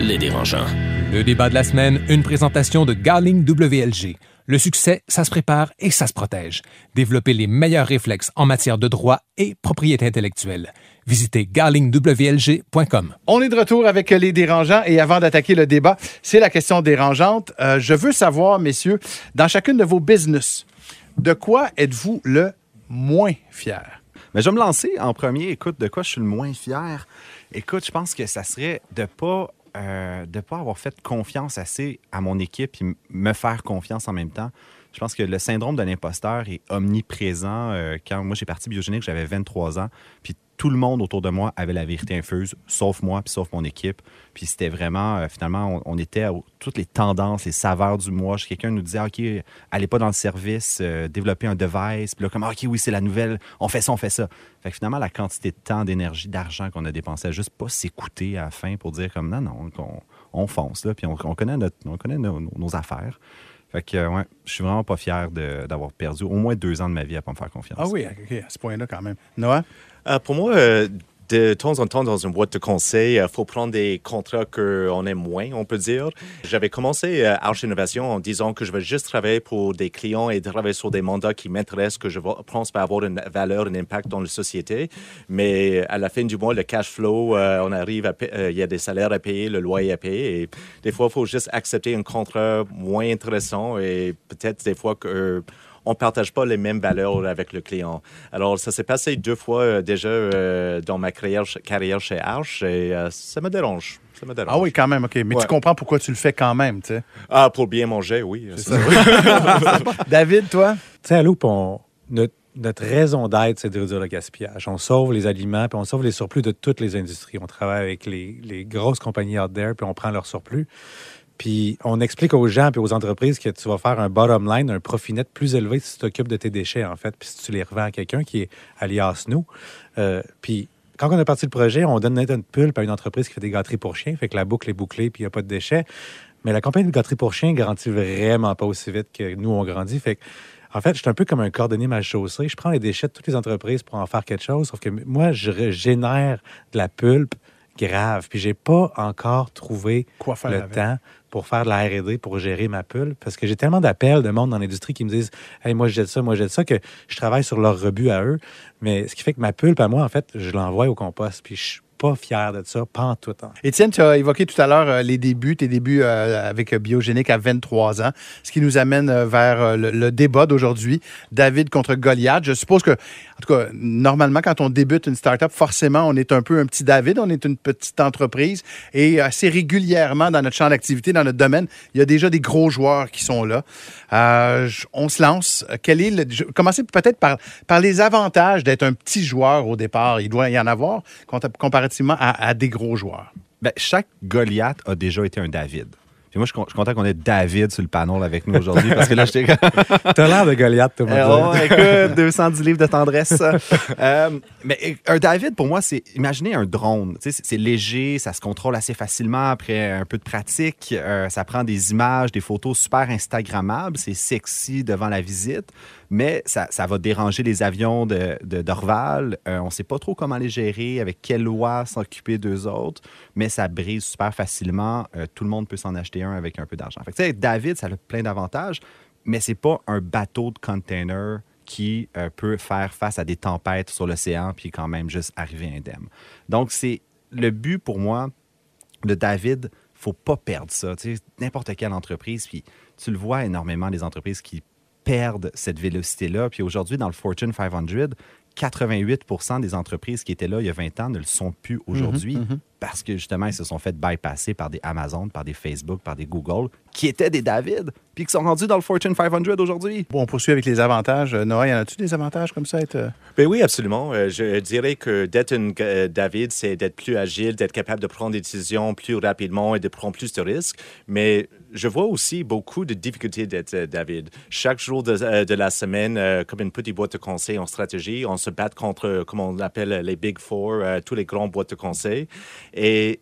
Les dérangeants. Le débat de la semaine, une présentation de Garling WLG. Le succès, ça se prépare et ça se protège. Développer les meilleurs réflexes en matière de droit et propriété intellectuelle. Visitez garlingwlg.com. On est de retour avec les dérangeants et avant d'attaquer le débat, c'est la question dérangeante. Euh, je veux savoir, messieurs, dans chacune de vos business, de quoi êtes-vous le moins fier? Mais je vais me lancer en premier. Écoute, de quoi je suis le moins fier? Écoute, je pense que ça serait de pas euh, de pas avoir fait confiance assez à mon équipe et me faire confiance en même temps. Je pense que le syndrome de l'imposteur est omniprésent. euh, quand moi j'ai parti biogénique, j'avais 23 ans, puis tout le monde autour de moi avait la vérité infuse, sauf moi, puis sauf mon équipe. Puis c'était vraiment, euh, finalement, on, était à toutes les tendances, les saveurs du mois. Quelqu'un nous disait, OK, allez pas dans le service, euh, développez un device. Puis là, comme, OK, oui, c'est la nouvelle, on fait ça, on fait ça. Fait que finalement, la quantité de temps, d'énergie, d'argent qu'on a dépensé à juste pas s'écouter à la fin pour dire, comme, non, non, on, on fonce, là, puis on, on connaît, notre, on connaît nos, affaires. Fait que, euh, ouais, je suis vraiment pas fier d'avoir perdu au moins deux ans de ma vie à pas me faire confiance. Ah oui, OK, à ce point-là quand même. Noah? Euh, pour moi, euh, de temps en temps, dans une boîte de conseil, il faut prendre des contrats qu'on aime moins, on peut dire. J'avais commencé euh, Arch Innovation en disant que je vais juste travailler pour des clients et travailler sur des mandats qui m'intéressent, que je pense va avoir une valeur, un impact dans la société. Mais à la fin du mois, le cash flow, euh, on arrive à, euh, il y a des salaires à payer, le loyer à payer. Et des fois, il faut juste accepter un contrat moins intéressant et peut-être des fois que euh, on ne partage pas les mêmes valeurs avec le client. Alors, ça s'est passé deux fois euh, déjà euh, dans ma carrière, carrière chez Arch et euh, ça me dérange. Ça me dérange. Ah oui, quand même, OK. Mais Ouais. tu comprends pourquoi tu le fais quand même, tu sais. Ah, pour bien manger, oui. ça. David, toi? Tu sais, à Loop, on- notre, notre raison d'être, c'est de réduire le gaspillage. On sauve les aliments, puis on sauve les surplus de toutes les industries. On travaille avec les, les grosses compagnies out there, puis on prend leur surplus. Puis on explique aux gens et aux entreprises que tu vas faire un bottom line, un profit net plus élevé si tu t'occupes de tes déchets, en fait, puis si tu les revends à quelqu'un qui est alias nous. Euh, puis quand on a parti le projet, on donne une pulpe à une entreprise qui fait des gâteries pour chiens, fait que la boucle est bouclée, puis il n'y a pas de déchets. Mais la compagnie de gâteries pour chiens grandit vraiment pas aussi vite que nous, on grandit. Fait que, en fait, je suis un peu comme un cordonnier mal chaussé. Je prends les déchets de toutes les entreprises pour en faire quelque chose, sauf que moi, je génère de la pulpe grave. Puis j'ai pas encore trouvé Quoi faire le avec? temps pour faire de la R&D, pour gérer ma pulpe, parce que j'ai tellement d'appels de monde dans l'industrie qui me disent « Hey, moi, je jette ça, moi, je jette ça », que je travaille sur leur rebut à eux. Mais ce qui fait que ma pulpe, à moi, en fait, je l'envoie au compost, puis je pas fier de ça, pas en tout temps. Étienne, tu as évoqué tout à l'heure euh, les débuts, tes débuts euh, avec euh, Biogénique à 23 ans, ce qui nous amène vers le, débat d'aujourd'hui, David contre Goliath. Je suppose que, en tout cas, normalement, quand on débute une start-up, forcément, on est un peu un petit David, on est une petite entreprise et assez régulièrement dans notre champ d'activité, dans notre domaine, il y a déjà des gros joueurs qui sont là. On se lance. Quel est le, commencez peut-être par, par les avantages d'être un petit joueur au départ. Il doit y en avoir compta- comparativement à, à des gros joueurs. Ben, chaque Goliath a déjà été un David. Puis moi, je suis con- je suis content qu'on ait David sur le panel avec nous aujourd'hui parce que là, j'étais. T'as l'air de Goliath, tout le Eh, oh, écoute, 210 livres de tendresse. Euh, mais un David, pour moi, c'est imaginez un drone. C'est léger, ça se contrôle assez facilement après un peu de pratique. Euh, ça prend des images, des photos super Instagrammables. C'est sexy devant la visite, mais ça, va déranger les avions de, d'Orval. Euh, on ne sait pas trop comment les gérer, avec quelle loi s'occuper d'eux autres, mais ça brise super facilement. Euh, tout le monde peut s'en acheter un avec un peu d'argent. Fait que, David, ça a plein d'avantages, mais c'est pas un bateau de container qui euh, peut faire face à des tempêtes sur l'océan puis quand même juste arriver indemne. Donc, c'est le but pour moi de David, faut pas perdre ça. N'importe quelle entreprise, puis tu le vois énormément, les entreprises qui perdent cette vélocité-là. Puis aujourd'hui, dans le Fortune 500, 88 des entreprises qui étaient là il y a 20 ans ne le sont plus aujourd'hui parce que justement, ils se sont fait bypasser par des Amazon, par des Facebook, par des Google, qui étaient des David, puis qui sont rendus dans le Fortune 500 aujourd'hui. Bon, on poursuit avec les avantages. Euh, Noah, y en a-tu des avantages comme ça? Être... euh, Ben oui, absolument. Euh, je dirais que d'être un euh, David, c'est d'être plus agile, d'être capable de prendre des décisions plus rapidement et de prendre plus de risques. Mais je vois aussi beaucoup de difficultés d'être euh, David. Chaque jour de, euh, de la semaine, euh, comme une petite boîte de conseil en stratégie, on se bat contre, comme on appelle les Big Four, tous les grands boîtes de conseil. Et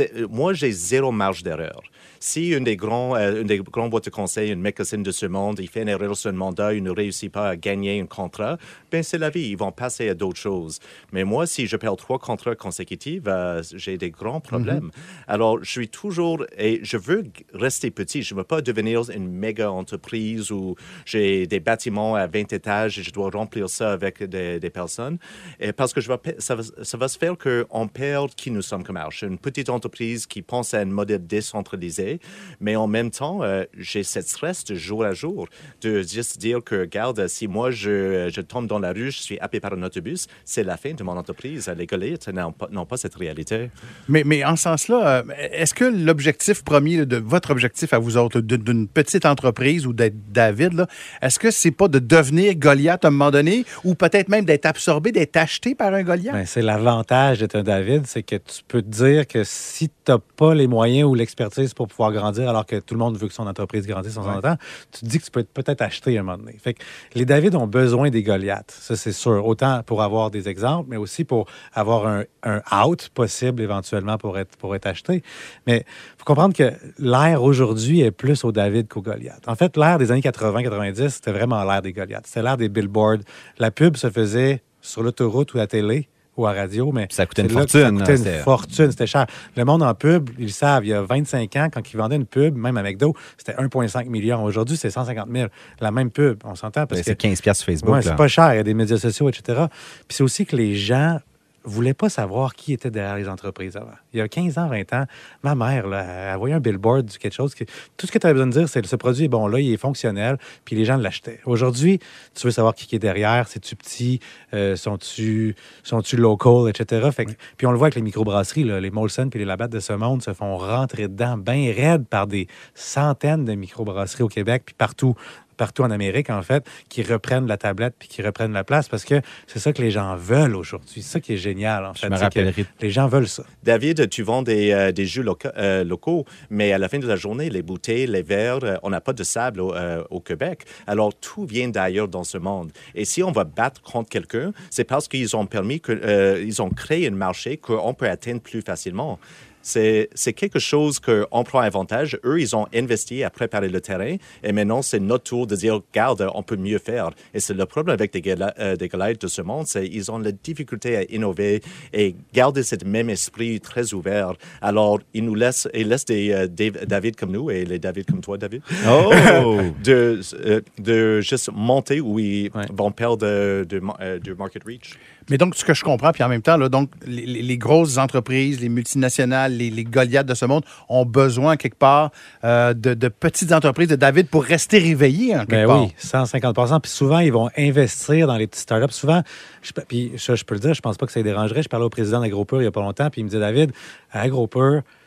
euh, moi, j'ai zéro marge d'erreur. Si une des grands, euh, une des grands boîtes de conseil, une médecine de ce monde, il fait une erreur sur un mandat, il ne réussit pas à gagner un contrat, ben c'est la vie. Ils vont passer à d'autres choses. Mais moi, si je perds trois contrats consécutifs, euh, j'ai des grands problèmes. Alors, je suis toujours et je veux rester petit. Je ne veux pas devenir une méga entreprise où j'ai des bâtiments à 20 étages et je dois remplir ça avec des, des personnes. Et parce que je vais, ça, va, ça va se faire qu'on perd qui nous sommes comme Arch. Une petite entreprise qui pense à un modèle décentralisé, mais en même temps, euh, j'ai cette stress de jour à jour de juste dire que, regarde, si moi je, je tombe dans la rue, je suis happé par un autobus, c'est la fin de mon entreprise. Les collègues n'ont pas, n'ont pas cette réalité. Mais, mais en ce sens-là, euh, est-ce que l'objectif premier de votre objectif à vous autres, d'une petite entreprise ou d'être David, là, est-ce que c'est pas de devenir Goliath à un moment donné ou peut-être même d'être absorbé, d'être acheté par un Goliath? Ben, c'est l'avantage d'être un David, c'est que tu peux te dire que si tu n'as pas les moyens ou l'expertise pour pouvoir grandir, alors que tout le monde veut que son entreprise grandisse en son temps, tu te dis que tu peux être peut-être acheter à un moment donné. Fait que les David ont besoin des Goliaths, ça c'est sûr. Autant pour avoir des exemples, mais aussi pour avoir un, un out possible éventuellement pour être, pour être acheté. Mais il faut comprendre que l'ère aujourd'hui est plus au David qu'au Goliath. En fait, l'ère des années 80-90, c'était vraiment l'ère des Goliaths. C'était l'ère des billboards. La pub se faisait sur l'autoroute ou la télé ou à radio, mais ça coûtait une fortune, Ça coûtait une fortune, c'était cher. Le monde en pub, ils le savent, il y a 25 ans, quand ils vendaient une pub, même à McDo, c'était 1,5 million. Aujourd'hui, c'est 150 000. La même pub, on s'entend parce Ben, que c'est 15 piastres sur Facebook. Ouais, c'est pas cher, il y a des médias sociaux, etc. Puis c'est aussi que les gens voulaient pas savoir qui était derrière les entreprises avant. Il y a 15 ans, 20 ans, ma mère, là, elle voyait un billboard du quelque chose. Que, tout ce que tu avais besoin de dire, c'est que ce produit est bon là, il est fonctionnel, puis les gens l'achetaient. Aujourd'hui, tu veux savoir qui est derrière, c'est-tu petit, euh, sont-tu sont-tu local, etc. Fait que- Puis on le voit avec les microbrasseries, là, les Molson puis les Labatt de ce monde se font rentrer dedans bien raides par des centaines de microbrasseries au Québec, puis partout partout en Amérique, en fait, qui reprennent la tablette puis qui reprennent la place parce que c'est ça que les gens veulent aujourd'hui. C'est ça qui est génial, en fait. Je me c'est que rappellerai Les gens veulent ça. David, tu vends des, euh, des jus loca- euh, locaux, mais à la fin de la journée, les bouteilles, les verres, euh, on n'a pas de sable au, euh, au Québec. Alors, tout vient d'ailleurs dans ce monde. Et si on va battre contre quelqu'un, c'est parce qu'ils ont permis que, euh, ils ont créé un marché qu'on peut atteindre plus facilement. C'est quelque chose qu'on prend avantage. Eux, ils ont investi à préparer le terrain et maintenant, c'est notre tour de dire, regarde, on peut mieux faire. Et c'est le problème avec des, gala- euh, des Goliaths de ce monde, c'est qu'ils ont la difficulté à innover et garder ce même esprit très ouvert. Alors, ils nous laissent, ils laissent des euh, David comme nous et les David comme toi, David, Oh! de, euh, de juste monter où ils Ouais. vont perdre euh, de market reach. Mais donc, ce que je comprends, puis en même temps, là, donc, les, grosses entreprises, les multinationales, les, les Goliaths de ce monde ont besoin, quelque part, euh, de, de petites entreprises de David pour rester réveillés, en quelque Ben part. oui, 150% Puis souvent, ils vont investir dans les petites startups. Souvent, je, puis ça, je peux le dire, je pense pas que ça les dérangerait. Je parlais au président d'AgroPur il y a pas longtemps, puis il me disait, David, à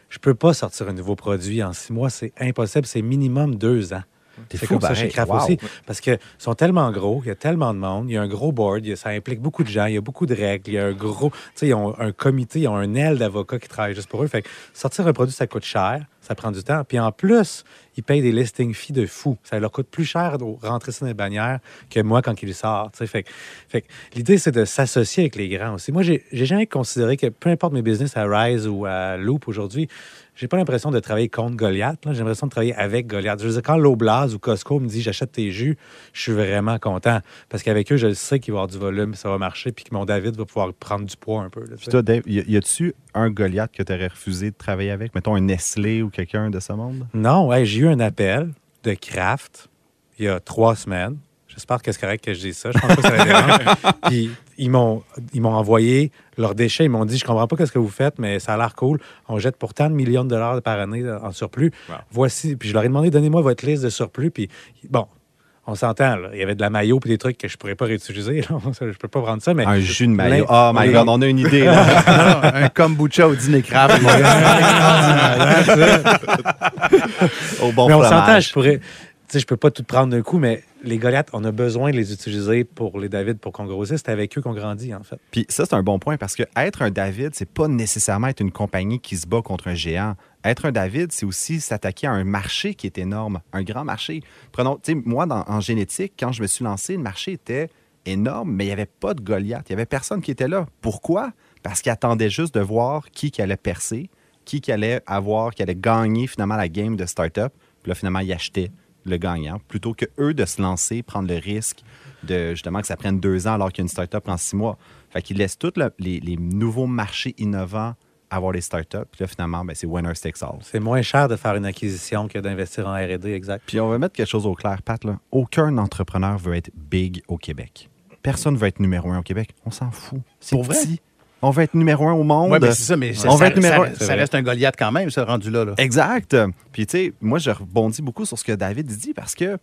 je peux pas sortir un nouveau produit en six mois. C'est impossible. C'est minimum deux ans. T'es C'est fou, comme ça chez Wow. aussi. Parce qu'ils sont tellement gros, il y a tellement de monde, il y a un gros board, a- ça implique beaucoup de gens, il y a beaucoup de règles, il y a un gros. Tu sais, ils ont un comité, ils ont un aile d'avocats qui travaillent juste pour eux. Fait que sortir un produit, ça coûte cher, ça prend du temps. Puis en plus, ils payent des listing fees de fou. Ça leur coûte plus cher de rentrer ça dans les bannières que moi quand il le sort. tu sais. Fait, que- fait l'idée, c'est de s'associer avec les grands aussi. Moi, j'ai j'ai jamais considéré que peu importe mes business à Rise ou à Loop aujourd'hui, j'ai pas l'impression de travailler contre Goliath. J'ai l'impression de travailler avec Goliath. Je veux dire, quand l'Oblast ou Costco me dit j'achète tes jus, je suis vraiment content. Parce qu'avec eux, je le sais qu'il va y avoir du volume, ça va marcher, puis que mon David va pouvoir prendre du poids un peu. là, Puis toi, Dave, y a-tu un Goliath que tu aurais refusé de travailler avec? Mettons un Nestlé ou quelqu'un de ce monde? Non, ouais, j'ai eu un appel de Kraft il y a trois semaines. J'espère que c'est correct que je dise ça. Je pense pas que ça dérange. Puis ils m'ont ils m'ont envoyé leurs déchets. Ils m'ont dit, je comprends pas ce que vous faites, mais ça a l'air cool. On jette pour tant de millions de dollars par année en surplus. Voici. Puis je leur ai demandé, donnez-moi votre liste de surplus. Puis bon, on s'entend, il y avait de la maillot et des trucs que je pourrais pas réutiliser. là. Je peux pas prendre ça, mais Un jus de maillot. Oh my. God, on a une idée. là. Non, un kombucha au dîner craft. Au bon mais on s'entend, je pourrais. Sais, je peux pas tout prendre d'un coup, mais les Goliaths, on a besoin de les utiliser pour les David pour qu'on grossisse. C'est avec eux qu'on grandit, en fait. Puis ça, c'est un bon point parce que être un David, c'est pas nécessairement être une compagnie qui se bat contre un géant. Être un David, c'est aussi s'attaquer à un marché qui est énorme, un grand marché. Prenons, tu sais, moi, dans- en génétique, quand je me suis lancé, le marché était énorme, mais il n'y avait pas de Goliath. Il n'y avait personne qui était là. Pourquoi? Parce qu'ils attendaient juste de voir qui qui allait percer, qui qui allait avoir, qui allait gagner finalement la game de start-up. Puis là, finalement, ils achetaient le gagnant, plutôt que eux de se lancer, prendre le risque de justement que ça prenne deux ans alors qu'une start-up prend six mois. Fait qu'ils laissent tous le- les, les nouveaux marchés innovants avoir les start-up. Puis là, finalement, ben, c'est winner takes all. C'est moins cher de faire une acquisition que d'investir en R&D, exact. Puis on va mettre quelque chose au clair, Pat. Là. Aucun entrepreneur veut être big au Québec. Personne veut être numéro un au Québec. On s'en fout. C'est Pour vrai? On veut être numéro un au monde. Oui, mais c'est ça, mais on ça- être numéro ça- un. ça reste un Goliath quand même, ce rendu-là. là. Exact. Puis, tu sais, moi, je rebondis beaucoup sur ce que David dit parce que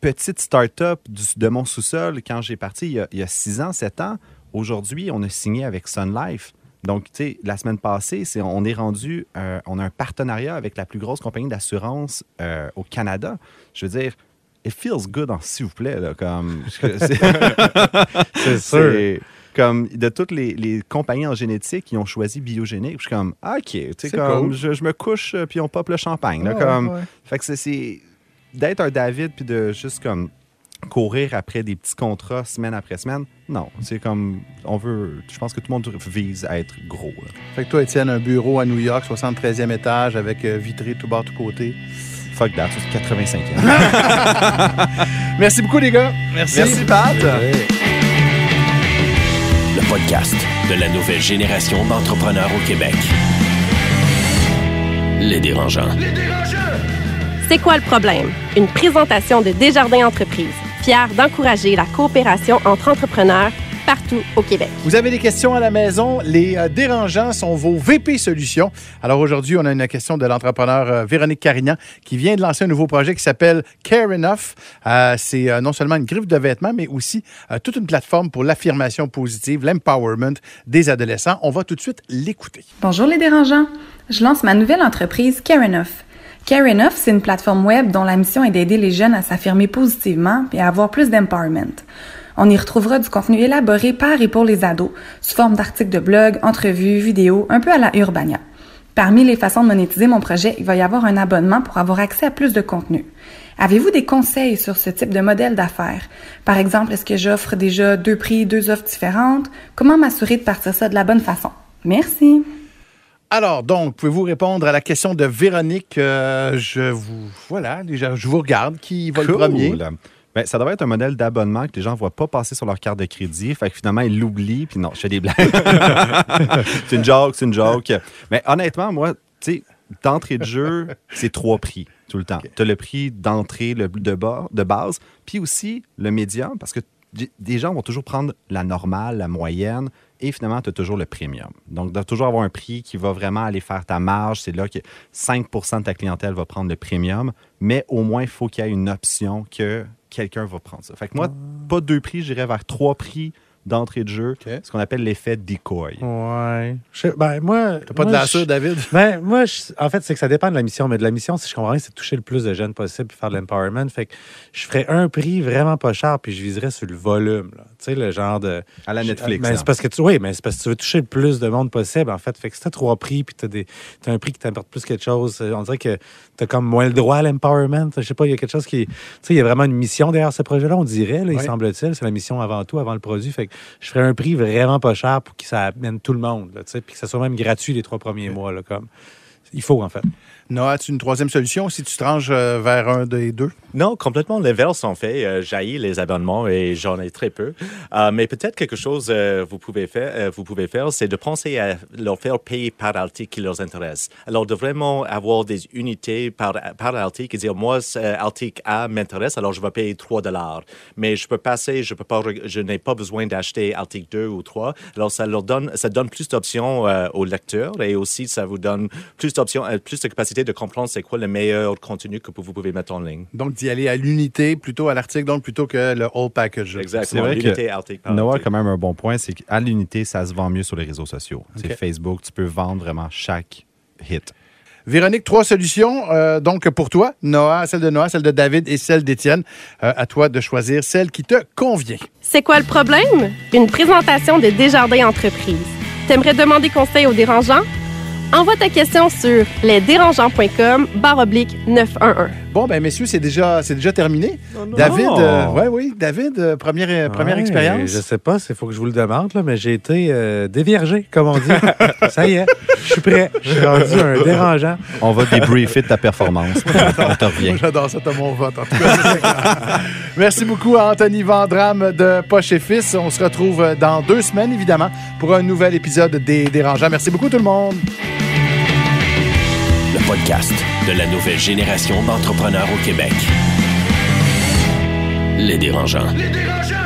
petite start-up de mon sous-sol, quand j'ai parti il y, a, il y a six ans, sept ans, aujourd'hui, on a signé avec Sun Life. Donc, tu sais, la semaine passée, c'est, on est rendu, euh, on a un partenariat avec la plus grosse compagnie d'assurance euh, au Canada. Je veux dire, it feels good, hein, s'il vous plaît, là, comme... C'est sûr. Comme de toutes les, les compagnies en génétique qui ont choisi biogénique. Je suis comme, ah, OK, tu sais, C'est comme, cool. je, je me couche euh, puis on pop le champagne. là, Ouais, comme, ouais. Fait que c'est- d'être un David puis de juste comme courir après des petits contrats semaine après semaine. Non, c'est comme, on veut, je pense que tout le monde vise à être gros. là. Fait que toi, Étienne, un bureau à New York, 73e étage, avec euh, vitré tout bord, tout côté. Fuck that, c'est 85e. Merci beaucoup, les gars. Merci. Merci, Pat. Le podcast de la nouvelle génération d'entrepreneurs au Québec. Les dérangeants. C'est quoi le problème? Une présentation de Desjardins Entreprises, fière d'encourager la coopération entre entrepreneurs partout au Québec. Vous avez des questions à la maison, les euh, dérangeants sont vos VP Solutions. Alors aujourd'hui, on a une question de l'entrepreneur euh, Véronique Carignan qui vient de lancer un nouveau projet qui s'appelle Care Enough. Euh, c'est euh, non seulement une griffe de vêtements, mais aussi euh, toute une plateforme pour l'affirmation positive, l'empowerment des adolescents. On va tout de suite l'écouter. Bonjour les dérangeants. Je lance ma nouvelle entreprise Care Enough. Care Enough, c'est une plateforme web dont la mission est d'aider les jeunes à s'affirmer positivement et à avoir plus d'empowerment. On y retrouvera du contenu élaboré par et pour les ados, sous forme d'articles de blog, entrevues, vidéos, un peu à la Urbania. Parmi les façons de monétiser mon projet, il va y avoir un abonnement pour avoir accès à plus de contenu. Avez-vous des conseils sur ce type de modèle d'affaires? Par exemple, est-ce que j'offre déjà deux prix, deux offres différentes? Comment m'assurer de partir ça de la bonne façon? Merci. Alors, donc, pouvez-vous répondre à la question de Véronique? Euh, je vous, voilà, déjà, je vous regarde. Qui va le premier? Ben, ça devrait être un modèle d'abonnement que les gens ne voient pas passer sur leur carte de crédit. Fait que finalement, ils l'oublient. Puis non, je fais des blagues. c'est une joke, c'est une joke. Mais honnêtement, moi, tu sais, d'entrée de jeu, c'est trois prix tout le temps. Tu as le prix d'entrée le, de, bas, de base, puis aussi le médium, parce que des gens vont toujours prendre la normale, la moyenne, et finalement, tu as toujours le premium. Donc, tu dois toujours avoir un prix qui va vraiment aller faire ta marge. C'est là que 5% de ta clientèle va prendre le premium, mais au moins, il faut qu'il y ait une option que quelqu'un va prendre ça. Fait que moi, pas deux prix, j'irais vers trois prix d'entrée de jeu, ce qu'on appelle l'effet decoy. Ouais. Je- ben, moi. T'as pas de je- David? Ben, moi, je- en fait, c'est que ça dépend de la mission. Mais de la mission, si je comprends bien, c'est de toucher le plus de jeunes possible puis faire de l'empowerment. Fait que je ferais un prix vraiment pas cher puis je viserais sur le volume. là. Tu sais, le genre de. À la Netflix, Mais c'est parce que tu, oui, mais c'est parce que tu veux toucher le plus de monde possible, en fait. Fait que si t'as trois prix puis t'as des, t'as un prix qui t'apporte plus quelque chose, euh, on dirait que t'as comme moins le droit à l'empowerment. Je sais pas, il y a quelque chose qui. Tu sais, il y a vraiment une mission derrière ce projet-là, on dirait, là, il semble-t-il. C'est la mission avant tout, avant le produit. Fait que je ferais un prix vraiment pas cher pour que ça amène tout le monde, tu sais, puis que ça soit même gratuit les trois premiers mois, là, comme. Il faut, en fait. Noah, as-tu une troisième solution si tu te ranges euh, vers un des deux? Non, complètement l'inverse en fait. Euh, J'haïs les abonnements et j'en ai très peu. Euh, mais peut-être quelque chose euh, vous pouvez faire, vous pouvez faire, c'est de penser à leur faire payer par article qui leur intéresse. Alors de vraiment avoir des unités par, par article et dire moi article A m'intéresse, alors je vais payer 3 dollars. Mais je peux passer, je peux pas, je n'ai pas besoin d'acheter article 2 ou 3. Alors ça leur donne, ça donne plus d'options aux lecteurs et aussi ça vous donne plus d'options, plus de capacité de comprendre c'est quoi le meilleur contenu que vous pouvez mettre en ligne. Donc, d'y aller à l'unité plutôt à l'article, donc plutôt que le whole package. C'est Exactement. vrai L'unité que article Noah a article. quand même un bon point, c'est qu'à l'unité, ça se vend mieux sur les réseaux sociaux. C'est Facebook, tu peux vendre vraiment chaque hit. Véronique, trois solutions. euh, donc, pour toi, Noah, celle de Noah, celle de David et celle d'Étienne. Euh, à toi de choisir celle qui te convient. C'est quoi le problème? Une présentation de Desjardins Entreprises. T'aimerais demander conseil aux dérangeants? Envoie ta question sur lesdérangeants.com barre oblique 911. Bon, ben messieurs, c'est déjà, c'est déjà terminé. David, euh, ouais, oui, David, euh, première, euh, première Ouais, expérience? Je sais pas, il faut que je vous le demande, là, mais j'ai été euh, déviergé, comme on dit. Ça y est, je suis prêt. Je suis rendu un dérangeant. On va débriefer de ta performance. On te revient. J'adore ça, t'as mon vote, en tout cas. Merci beaucoup à Anthony Vandram de Poche et Fils. On se retrouve dans deux semaines, évidemment, pour un nouvel épisode des Dérangeants. Merci beaucoup, tout le monde. Le podcast de la nouvelle génération d'entrepreneurs au Québec. Les dérangeants. Les dérangeants!